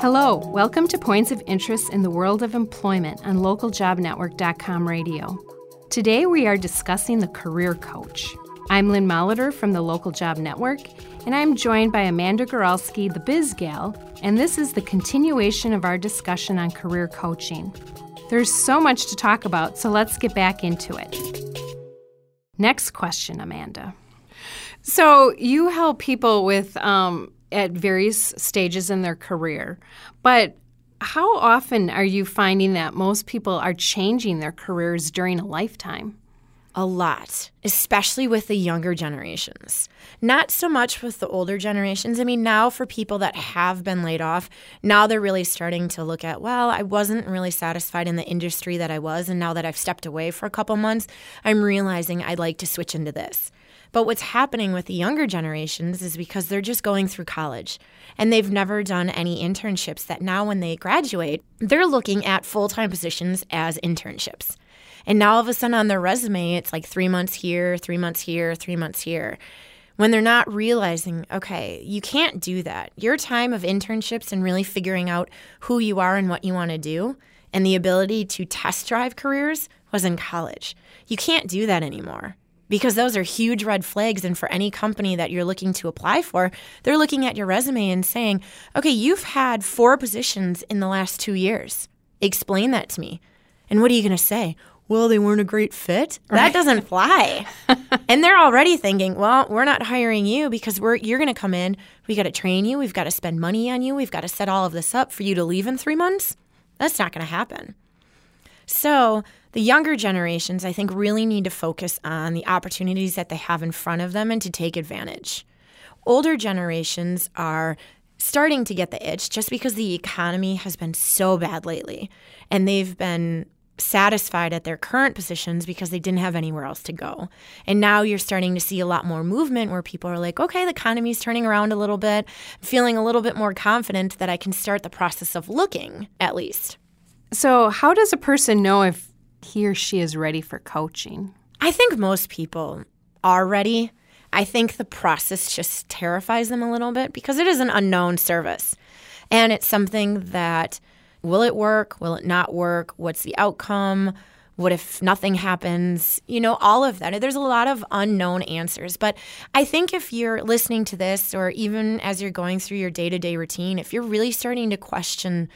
Hello, welcome to Points of Interest in the World of Employment on localjobnetwork.com radio. Today we are discussing the career coach. I'm Lynn Molitor from the Local Job Network, and I'm joined by Amanda Goralski, the Biz Gal, and this is the continuation of our discussion on career coaching. There's so much to talk about, so let's get back into it. Next question, Amanda. So you help people with um, at various stages in their career. But how often are you finding that most people are changing their careers during a lifetime? A lot, especially with the younger generations. Not so much with the older generations. I mean, now for people that have been laid off, now they're really starting to look at, well, I wasn't really satisfied in the industry that I was. And now that I've stepped away for a couple months, I'm realizing I'd like to switch into this. But what's happening with the younger generations is because they're just going through college and they've never done any internships that now when they graduate, they're looking at full-time positions as internships. And now all of a sudden on their resume, it's like 3 months here, 3 months here, 3 months here. When they're not realizing, okay, you can't do that. Your time of internships and really figuring out who you are and what you want to do and the ability to test drive careers was in college. You can't do that anymore because those are huge red flags. And for any company that you're looking to apply for, they're looking at your resume and saying, okay, you've had four positions in the last two years. Explain that to me. And what are you going to say? Well, they weren't a great fit. Right. That doesn't fly. and they're already thinking, well, we're not hiring you because we're you're going to come in. We got to train you. We've got to spend money on you. We've got to set all of this up for you to leave in three months. That's not going to happen. So the younger generations, I think, really need to focus on the opportunities that they have in front of them and to take advantage. Older generations are starting to get the itch just because the economy has been so bad lately and they've been satisfied at their current positions because they didn't have anywhere else to go. And now you're starting to see a lot more movement where people are like, okay, the economy's turning around a little bit, I'm feeling a little bit more confident that I can start the process of looking at least. So, how does a person know if he or she is ready for coaching? I think most people are ready. I think the process just terrifies them a little bit because it is an unknown service. And it's something that will it work? Will it not work? What's the outcome? What if nothing happens? You know, all of that. There's a lot of unknown answers. But I think if you're listening to this, or even as you're going through your day to day routine, if you're really starting to question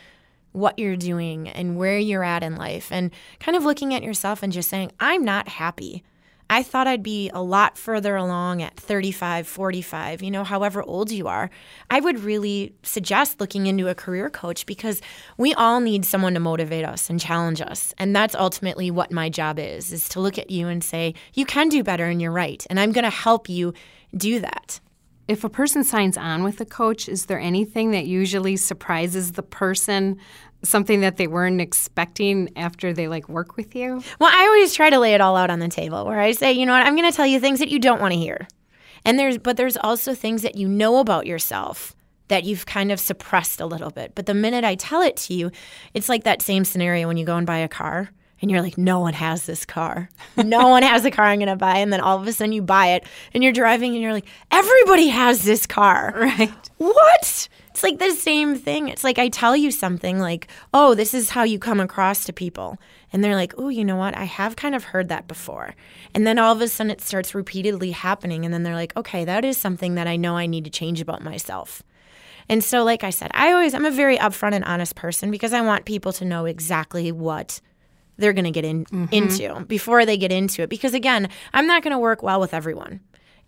what you're doing and where you're at in life and kind of looking at yourself and just saying, I'm not happy. I thought I'd be a lot further along at 35, 45, you know, however old you are. I would really suggest looking into a career coach because we all need someone to motivate us and challenge us. And that's ultimately what my job is, is to look at you and say, you can do better and you're right. And I'm going to help you do that if a person signs on with a coach, is there anything that usually surprises the person, something that they weren't expecting after they like work with you? Well, I always try to lay it all out on the table where I say, you know what, I'm going to tell you things that you don't want to hear. And there's but there's also things that you know about yourself that you've kind of suppressed a little bit. But the minute I tell it to you, it's like that same scenario when you go and buy a car and you're like, no one has this car. No one has the car I'm going to buy. And then all of a sudden you buy it and you're driving and you're like, everybody has this car. Right. What? It's like the same thing. It's like I tell you something like, oh, this is how you come across to people. And they're like, oh, you know what? I have kind of heard that before. And then all of a sudden it starts repeatedly happening. And then they're like, okay, that is something that I know I need to change about myself. And so, like I said, I always, I'm a very upfront and honest person because I want people to know exactly what they're going to get in, mm-hmm. into before they get into it. Because again, I'm not going to work well with everyone.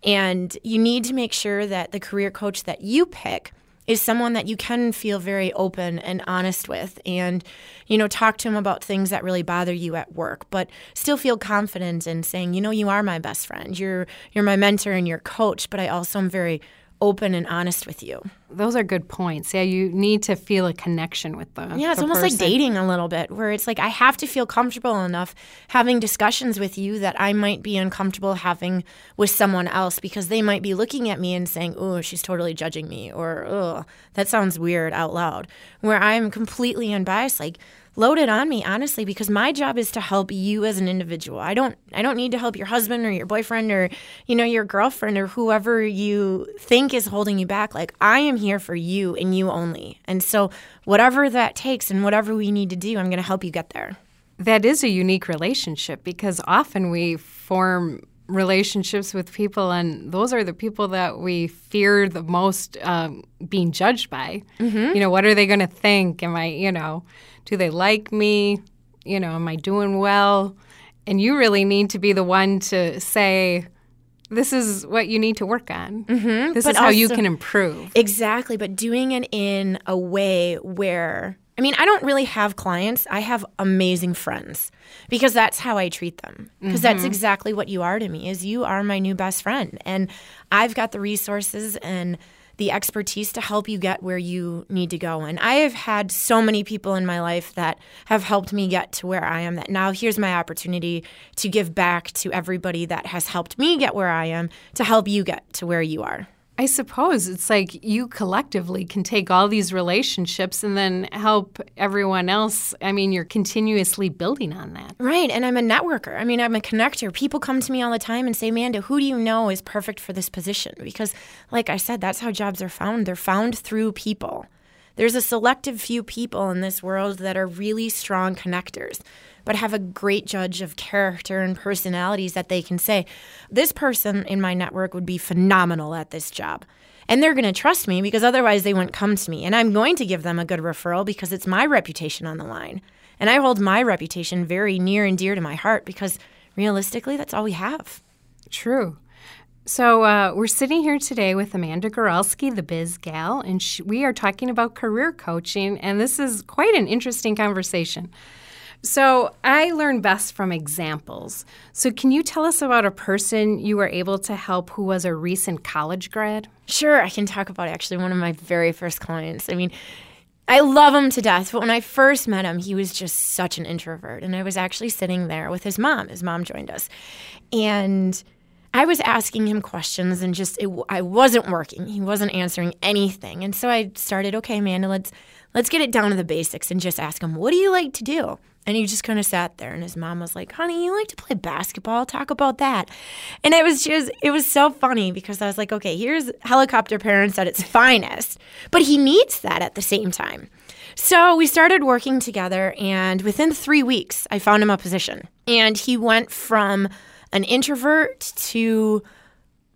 And you need to make sure that the career coach that you pick is someone that you can feel very open and honest with and you know talk to them about things that really bother you at work but still feel confident in saying you know you are my best friend you're you're my mentor and your coach but I also am very open and honest with you those are good points. Yeah, you need to feel a connection with them. Yeah, it's the almost like dating a little bit, where it's like I have to feel comfortable enough having discussions with you that I might be uncomfortable having with someone else because they might be looking at me and saying, "Oh, she's totally judging me," or "Oh, that sounds weird out loud." Where I'm completely unbiased, like load it on me honestly because my job is to help you as an individual. I don't i don't need to help your husband or your boyfriend or you know your girlfriend or whoever you think is holding you back. Like i am here for you and you only. And so whatever that takes and whatever we need to do i'm going to help you get there. That is a unique relationship because often we form relationships with people, and those are the people that we fear the most um, being judged by. Mm-hmm. You know, what are they going to think? Am I, you know, do they like me? You know, am I doing well? And you really need to be the one to say, this is what you need to work on. Mm-hmm. This But is how you can improve. Exactly, but doing it in a way where I mean, I don't really have clients. I have amazing friends because that's how I treat them. Because that's mm-hmm. exactly what you are to me. Is you are my new best friend and I've got the resources and the expertise to help you get where you need to go. And I have had so many people in my life that have helped me get to where I am that now here's my opportunity to give back to everybody that has helped me get where I am to help you get to where you are. I suppose it's like you collectively can take all these relationships and then help everyone else. I mean, you're continuously building on that. Right. And I'm a networker. I mean, I'm a connector. People come to me all the time and say, Amanda, who do you know is perfect for this position? Because, like I said, that's how jobs are found. They're found through people. There's a selective few people in this world that are really strong connectors, but have a great judge of character and personalities that they can say, this person in my network would be phenomenal at this job. And they're going to trust me because otherwise they wouldn't come to me. And I'm going to give them a good referral because it's my reputation on the line. And I hold my reputation very near and dear to my heart because realistically, that's all we have. True. So uh, we're sitting here today with Amanda Goralski, the Biz Gal, and we are talking about career coaching, and this is quite an interesting conversation. So I learn best from examples. So can you tell us about a person you were able to help who was a recent college grad? Sure, I can talk about actually one of my very first clients. I mean, I love him to death, but when I first met him, he was just such an introvert. And I was actually sitting there with his mom. His mom joined us. And I was asking him questions and just it, I wasn't working. He wasn't answering anything. And so I started, okay, Amanda, let's let's get it down to the basics and just ask him, what do you like to do? And he just kind of sat there and his mom was like, honey, you like to play basketball? Talk about that. And it was just, it was so funny because I was like, okay, here's helicopter parents at its finest. But he needs that at the same time. So we started working together, and within three weeks, I found him a position. And he went from an introvert to,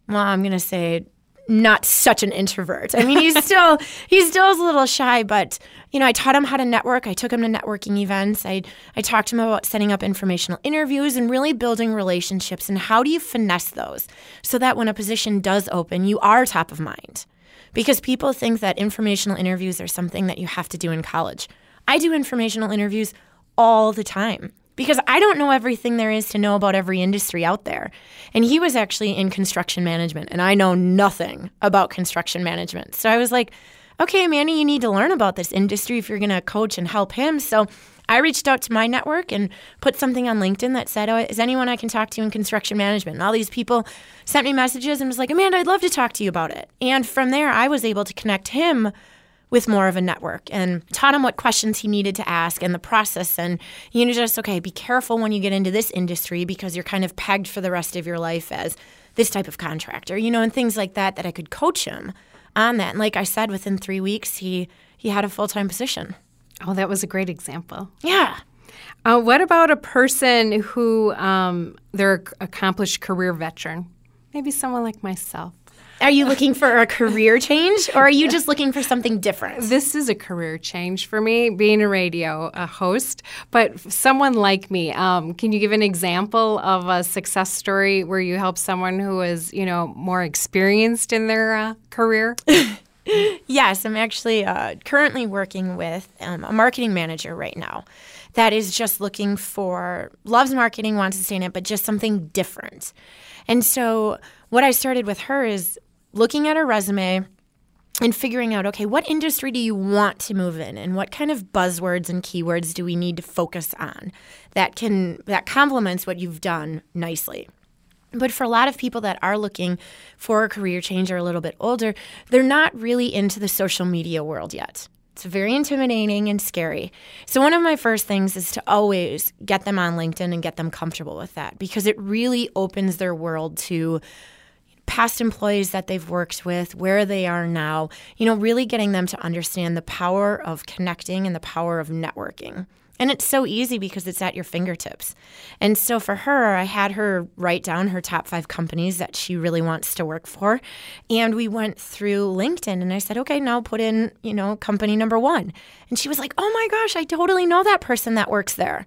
well, I'm going to say, not such an introvert. I mean, he's still he still is a little shy, but you know, I taught him how to network. I took him to networking events. I I talked to him about setting up informational interviews and really building relationships and how do you finesse those so that when a position does open, you are top of mind. Because people think that informational interviews are something that you have to do in college. I do informational interviews all the time because I don't know everything there is to know about every industry out there. And he was actually in construction management, and I know nothing about construction management. So I was like, okay, Manny, you need to learn about this industry if you're going to coach and help him. So I reached out to my network and put something on LinkedIn that said, oh, is anyone I can talk to in construction management? And all these people sent me messages and was like, Amanda, I'd love to talk to you about it. And from there, I was able to connect him with more of a network and taught him what questions he needed to ask and the process. And, you know, just, okay, be careful when you get into this industry because you're kind of pegged for the rest of your life as this type of contractor, you know, and things like that, that I could coach him on that. And like I said, within three weeks, he, he had a full time position. Oh, that was a great example. Yeah. Uh, what about a person who um, they're an accomplished career veteran? Maybe someone like myself. Are you looking for a career change or are you just looking for something different? This is a career change for me, being a radio a host. But someone like me, um, can you give an example of a success story where you help someone who is, you know, more experienced in their uh, career? Yes, I'm actually uh, currently working with um, a marketing manager right now that is just looking for, loves marketing, wants to stay in it, but just something different. And so, what I started with her is looking at her resume and figuring out okay what industry do you want to move in? And what kind of buzzwords and keywords do we need to focus on that can that complements what you've done nicely? But for a lot of people that are looking for a career change or a little bit older they're not really into the social media world yet. It's very intimidating and scary. So, one of my first things is to always get them on LinkedIn and get them comfortable with that because it really opens their world to past employees that they've worked with, where they are now, you know, really getting them to understand the power of connecting and the power of networking. And it's so easy because it's at your fingertips. And so for her, I had her write down her top five companies that she really wants to work for. And we went through LinkedIn and I said, okay, now put in, you know, company number one. And she was like, oh my gosh, I totally know that person that works there.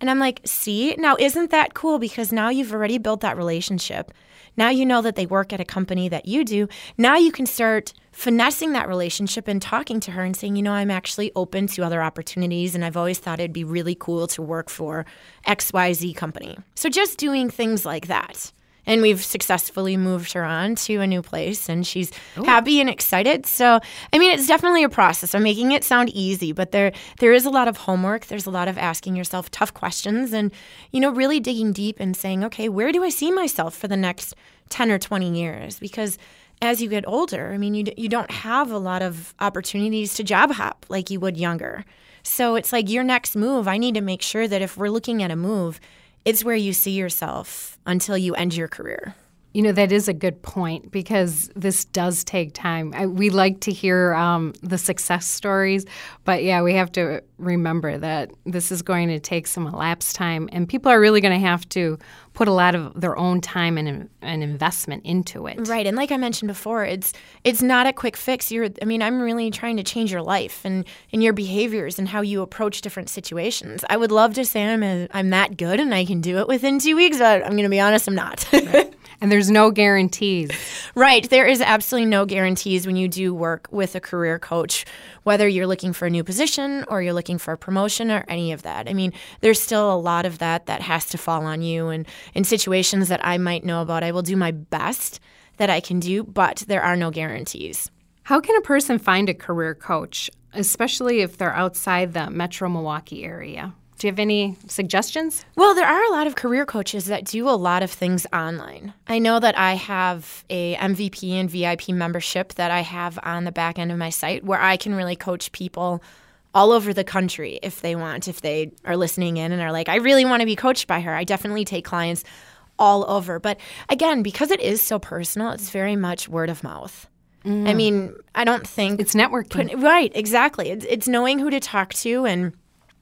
And I'm like, see, now isn't that cool? Because now you've already built that relationship. Now you know that they work at a company that you do. Now you can start finessing that relationship and talking to her and saying, you know, I'm actually open to other opportunities and I've always thought it'd be really cool to work for XYZ company. So just doing things like that. And we've successfully moved her on to a new place and she's Ooh. happy and excited. So, I mean, it's definitely a process. I'm making it sound easy, but there there is a lot of homework. There's a lot of asking yourself tough questions and, you know, really digging deep and saying, okay, where do I see myself for the next 10 or 20 years? Because as you get older, I mean, you, you don't have a lot of opportunities to job hop like you would younger. So it's like your next move, I need to make sure that if we're looking at a move, it's where you see yourself until you end your career. You know, that is a good point because this does take time. I, we like to hear um, the success stories, but yeah, we have to remember that this is going to take some elapsed time, and people are really going to have to put a lot of their own time and, and investment into it. Right, and like I mentioned before, it's it's not a quick fix. You're, I mean, I'm really trying to change your life and, and your behaviors and how you approach different situations. I would love to say I'm a, I'm that good and I can do it within two weeks, but I'm going to be honest, I'm not. right. And there's no guarantees. Right. There is absolutely no guarantees when you do work with a career coach, whether you're looking for a new position or you're looking for a promotion or any of that. I mean, there's still a lot of that that has to fall on you. And in situations that I might know about, I will do my best that I can do, but there are no guarantees. How can a person find a career coach, especially if they're outside the metro Milwaukee area? Do you have any suggestions? Well, there are a lot of career coaches that do a lot of things online. I know that I have a MVP and VIP membership that I have on the back end of my site where I can really coach people all over the country if they want, if they are listening in and are like, I really want to be coached by her. I definitely take clients all over. But again, because it is so personal, it's very much word of mouth. Mm. I mean, I don't think it's networking. Right, exactly. It's, it's knowing who to talk to and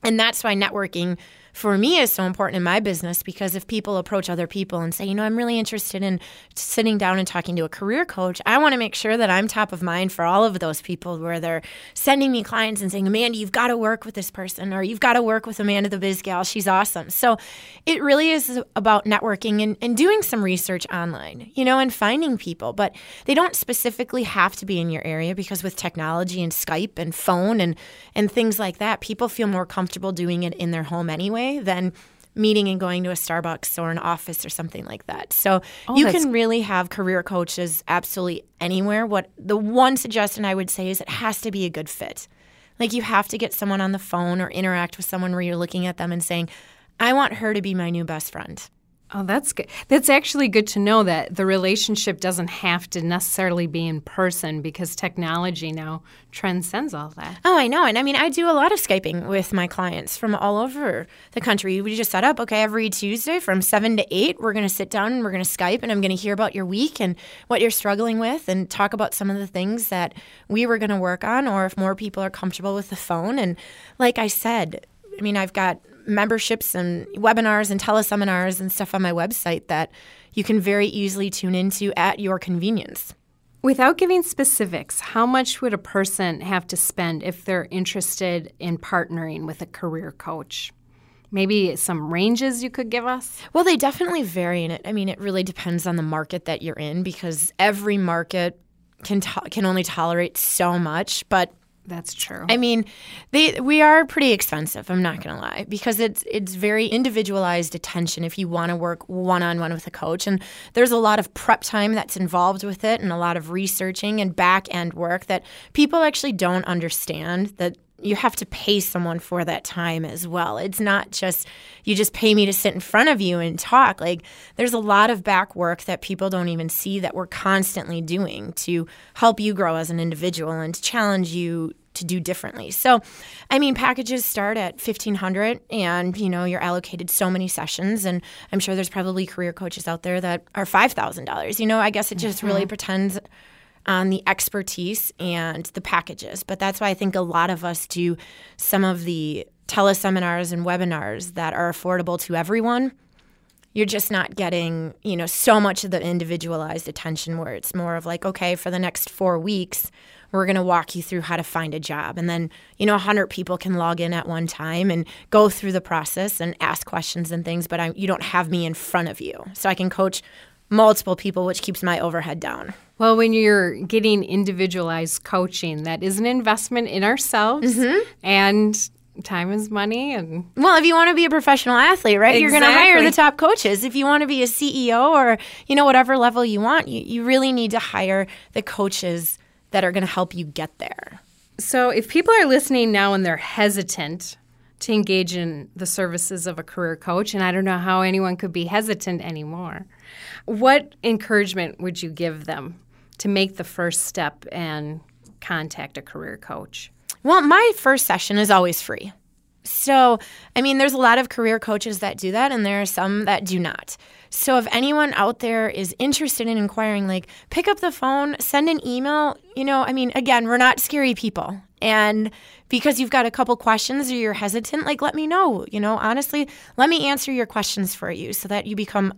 and that's why networking for me is so important in my business because if people approach other people and say, you know, I'm really interested in sitting down and talking to a career coach, I want to make sure that I'm top of mind for all of those people where they're sending me clients and saying, Amanda, you've got to work with this person or you've got to work with Amanda the Biz Gal. She's awesome. So it really is about networking and, and doing some research online, you know, and finding people. But they don't specifically have to be in your area because with technology and Skype and phone and, and things like that, people feel more comfortable doing it in their home anyway way than meeting and going to a Starbucks or an office or something like that. So oh, you can really have career coaches absolutely anywhere. What the one suggestion I would say is it has to be a good fit. Like you have to get someone on the phone or interact with someone where you're looking at them and saying, I want her to be my new best friend. Oh, that's good. That's actually good to know that the relationship doesn't have to necessarily be in person because technology now transcends all that. Oh, I know. And I mean, I do a lot of Skyping with my clients from all over the country. We just set up, okay, every Tuesday from 7 to 8, we're going to sit down and we're going to Skype and I'm going to hear about your week and what you're struggling with and talk about some of the things that we were going to work on or if more people are comfortable with the phone. And like I said, I mean, I've got memberships and webinars and teleseminars and stuff on my website that you can very easily tune into at your convenience. Without giving specifics, how much would a person have to spend if they're interested in partnering with a career coach? Maybe some ranges you could give us? Well, they definitely vary in it. I mean, it really depends on the market that you're in because every market can to- can only tolerate so much, but That's true. I mean, they we are pretty expensive. I'm not gonna lie because it's it's very individualized attention if you want to work one on one with a coach, and there's a lot of prep time that's involved with it, and a lot of researching and back end work that people actually don't understand that you have to pay someone for that time as well. It's not just you just pay me to sit in front of you and talk. Like there's a lot of back work that people don't even see that we're constantly doing to help you grow as an individual and to challenge you to do differently. So, I mean, packages start at 1500 and, you know, you're allocated so many sessions and I'm sure there's probably career coaches out there that are $5,000. You know, I guess it just mm-hmm. really pretends on the expertise and the packages. But that's why I think a lot of us do some of the teleseminars and webinars that are affordable to everyone. You're just not getting, you know, so much of the individualized attention where it's more of like, okay, for the next four weeks, we're going to walk you through how to find a job. And then, you know, 100 people can log in at one time and go through the process and ask questions and things, but I, you don't have me in front of you. So I can coach multiple people, which keeps my overhead down. Well, when you're getting individualized coaching, that is an investment in ourselves mm-hmm. and time is money and well if you want to be a professional athlete right exactly. you're going to hire the top coaches if you want to be a ceo or you know whatever level you want you, you really need to hire the coaches that are going to help you get there so if people are listening now and they're hesitant to engage in the services of a career coach and i don't know how anyone could be hesitant anymore what encouragement would you give them to make the first step and contact a career coach? Well, my first session is always free. So, I mean, there's a lot of career coaches that do that, and there are some that do not. So, if anyone out there is interested in inquiring, like pick up the phone, send an email. You know, I mean, again, we're not scary people. And because you've got a couple questions or you're hesitant, like let me know. You know, honestly, let me answer your questions for you so that you become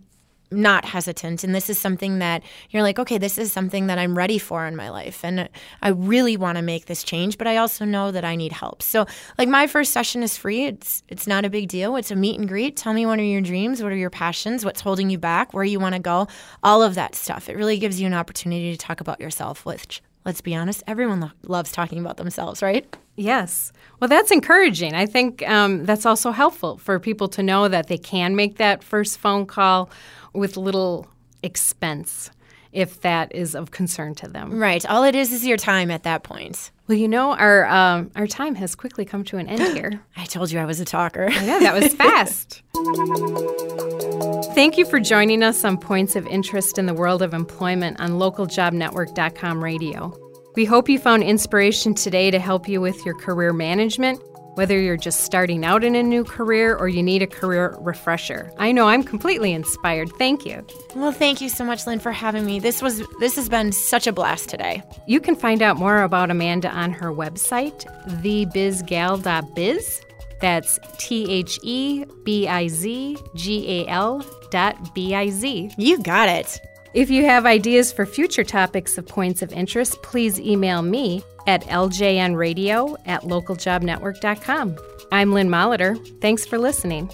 not hesitant. And this is something that you're like okay this is something that i'm ready for in my life. And i really want to make this change but i also know that i need help. So like my first session is free. It's it's not a big deal. It's a meet and greet. Tell me what are your dreams. What are your passions? What's holding you back? Where you want to go? All of that stuff. It really gives you an opportunity to talk about yourself which let's be honest everyone lo- loves talking about themselves right Yes. Well, that's encouraging. I think um, that's also helpful for people to know that they can make that first phone call with little expense if that is of concern to them. Right. All it is is your time at that point. Well, you know, our um, our time has quickly come to an end here. I told you I was a talker. yeah, that was fast. Thank you for joining us on Points of Interest in the World of Employment on localjobnetwork.com radio. We hope you found inspiration today to help you with your career management whether you're just starting out in a new career or you need a career refresher. I know I'm completely inspired. Thank you. Well, thank you so much, Lynn, for having me. This was this has been such a blast today. You can find out more about Amanda on her website, thebizgal.biz. That's T H E B I Z G A L dot B I Z. You got it. If you have ideas for future topics of points of interest, please email me at ljnradio at localjobnetwork.com. I'm Lynn Molitor. Thanks for listening.